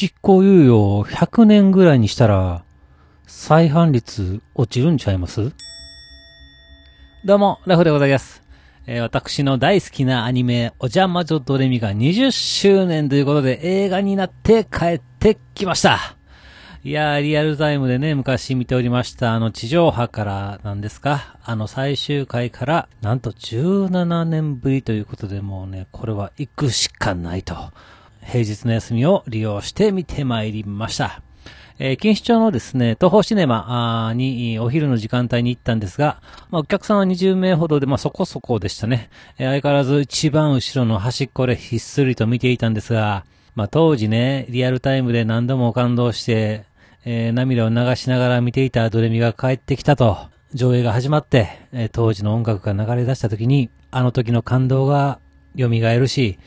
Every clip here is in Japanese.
執行猶予を100年ぐらいにしたら、再犯率落ちるんちゃいます？どうも、ラフでございます。えー私の大好きなアニメ、おじゃ魔女ドレミが20周年ということで映画になって帰ってきました。いやー、リアルタイムでね、昔見ておりました、あの、地上波からなんですか？あの、最終回から、なんと17年ぶりということで、もうね、これは行くしかないと。平日の休みを利用して見てまいりました。えー、錦糸町のですね、東宝シネマにお昼の時間帯に行ったんですが、まあ、お客さんは20名ほどで、まあ、そこそこでしたね。えー相変わらず一番後ろの端っこでひっすりと見ていたんですが、まあ、当時ね、リアルタイムで何度も感動して、えー涙を流しながら見ていたドレミが帰ってきたと、上映が始まって、え当時の音楽が流れ出した時に、あの時の感動が蘇るし、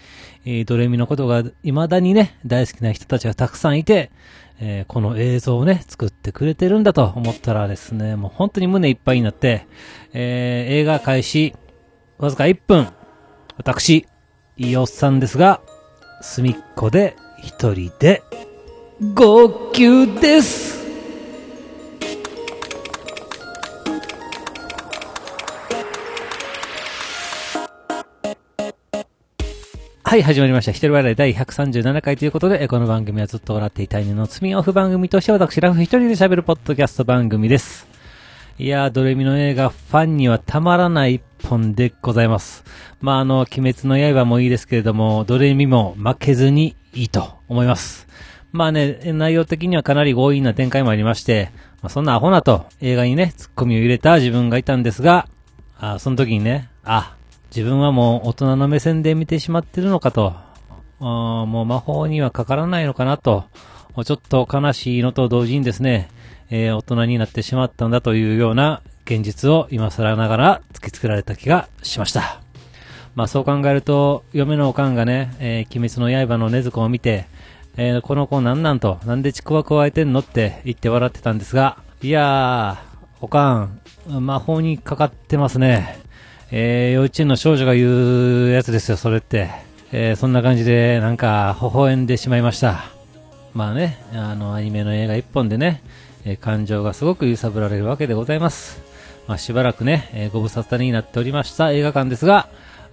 えードレミのことが未だにね、大好きな人たちがたくさんいて、えーこの映像をね、作ってくれてるんだと思ったらですね、もう本当に胸いっぱいになって、えー映画開始、わずか1分、私、いいおっさんですが、隅っこで一人で、号泣です。はい、始まりました。一人笑い第137回ということで、この番組はずっと笑っていたい犬の罪オフ番組として私、ラフ一人で喋るポッドキャスト番組です。いやー、ドレミの映画、ファンにはたまらない一本でございます。まあ、あの、鬼滅の刃もいいですけれども、ドレミも負けずにいいと思います。まあね、内容的にはかなり強引な展開もありまして、まあ、そんなアホなと映画にね、ツッコミを入れた自分がいたんですが、あその時にね、あ、自分はもう大人の目線で見てしまってるのかと、あもう魔法にはかからないのかなと、ちょっと悲しいのと同時にですね、えー大人になってしまったんだというような現実を今更ながら突きつけられた気がしました。まあそう考えると、嫁のおかんがね、えー鬼滅の刃の禰豆子を見て、えーこの子なんなんと、なんでちくわ加えてんのって言って笑ってたんですが、いやー、おかん、魔法にかかってますね。えー幼稚園の少女が言うやつですよ、それって。えーそんな感じで、なんか、微笑んでしまいました。まあね、あの、アニメの映画一本でね、えー感情がすごく揺さぶられるわけでございます。まあ、しばらくね、えご無沙汰になっておりました映画館ですが、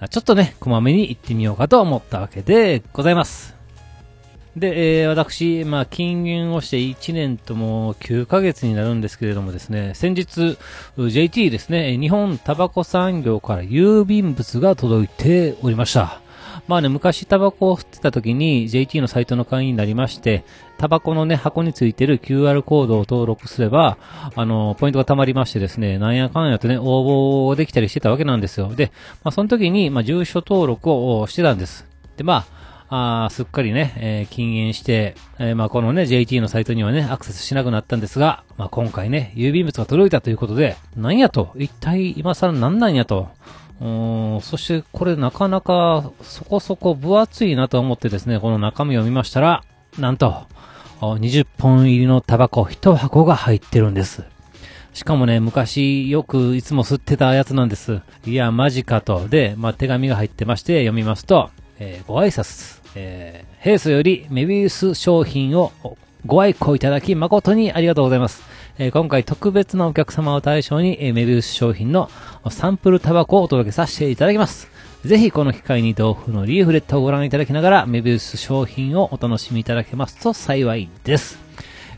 ちょっとね、こまめに行ってみようかと思ったわけでございます。で、えー私、まあ、禁煙をして1年とも9ヶ月になるんですけれどもですね、先日、JT ですね、日本タバコ産業から郵便物が届いておりました。まあね、昔タバコを吸ってた時に JT のサイトの会員になりまして、タバコのね、箱についてる QR コードを登録すれば、あの、ポイントが貯まりましてですね、なんやかんやとね、応募できたりしてたわけなんですよ。で、まあその時に、まあ住所登録をしてたんです。で、まあ、あーすっかりね、えー禁煙して、えーまあこのね、JT のサイトにはね、アクセスしなくなったんですが、まあ今回ね、郵便物が届いたということで、なんやと、一体今更なんなんやと、うーんそしてこれなかなかそこそこ分厚いなと思ってですね、この中身を見ましたら、なんと、20本入りのタバコ1箱が入ってるんです。しかもね、昔よくいつも吸ってたやつなんです。いや、マジかと。で、まあ、手紙が入ってまして読みますと、えーご挨拶、えー、平素よりメビウス商品をご愛顧いただき誠にありがとうございます。えー今回特別なお客様を対象に、えーメビウス商品のサンプルタバコをお届けさせていただきます。ぜひこの機会に豆腐のリーフレットをご覧いただきながら、メビウス商品をお楽しみいただけますと幸いです。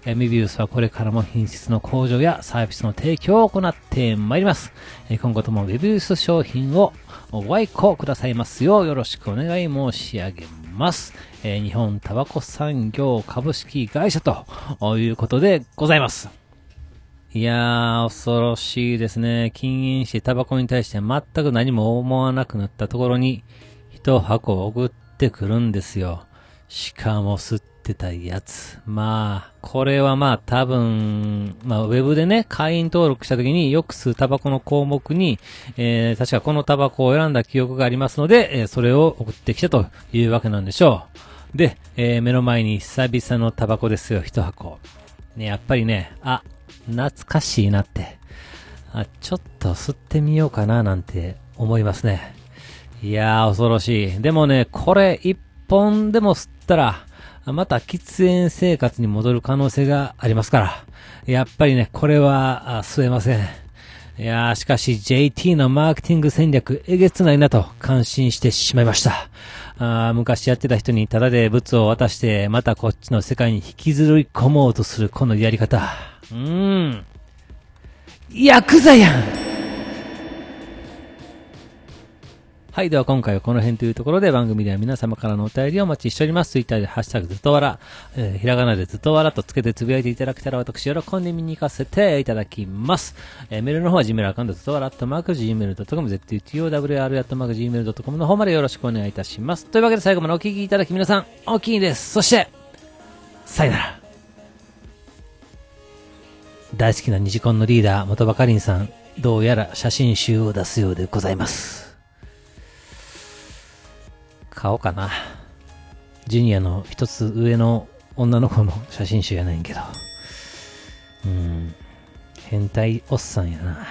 えーメビウスはこれからも品質の向上やサービスの提供を行ってまいります。えー今後ともメビウス商品をご愛顧くださいますようよろしくお願い申し上げます。ますえー日本タバコ産業株式会社ということでございます。いやー、恐ろしいですね。禁煙してタバコに対して全く何も思わなくなったところに、一箱送ってくるんですよ。しかも吸ってたやつ。まあ、これはまあ多分、まあウェブでね、会員登録した時によく吸うタバコの項目に、えー、確かこのタバコを選んだ記憶がありますので、えーそれを送ってきたというわけなんでしょう。で、えー目の前に久々のタバコですよ、一箱。ね、やっぱりね、あ、懐かしいなって。あ、ちょっと吸ってみようかななんて思いますね。いやー、恐ろしい。でもね、これ一本でも吸ったら、また喫煙生活に戻る可能性がありますから、やっぱりね、これは、吸えません。いやー、しかし JT のマーケティング戦略、えげつないなと感心してしまいました。あ昔やってた人にタダで物を渡して、またこっちの世界に引きずり込もうとするこのやり方。うーん。ヤクザやんはい。では今回はこの辺というところで番組では皆様からのお便りをお待ちしております。ツイッターでハッシュタグずっとわら、えー、ひらがなでずっとわらとつけてつぶやいていただけたら私喜んで見に行かせていただきます。えー、メールの方は Gmail アカウントずっとわらとマーク Gmail.com、ZUTOWR アットマーク Gmail.com の方までよろしくお願いいたします。というわけで最後までお聞きいただき皆さん、大きいです。そして、さよなら。大好きなニジコンのリーダー、元ばかりんさん、どうやら写真集を出すようでございます。買おうかな。ジュニアの一つ上の女の子の写真集やないんけど。うん。変態おっさんやな。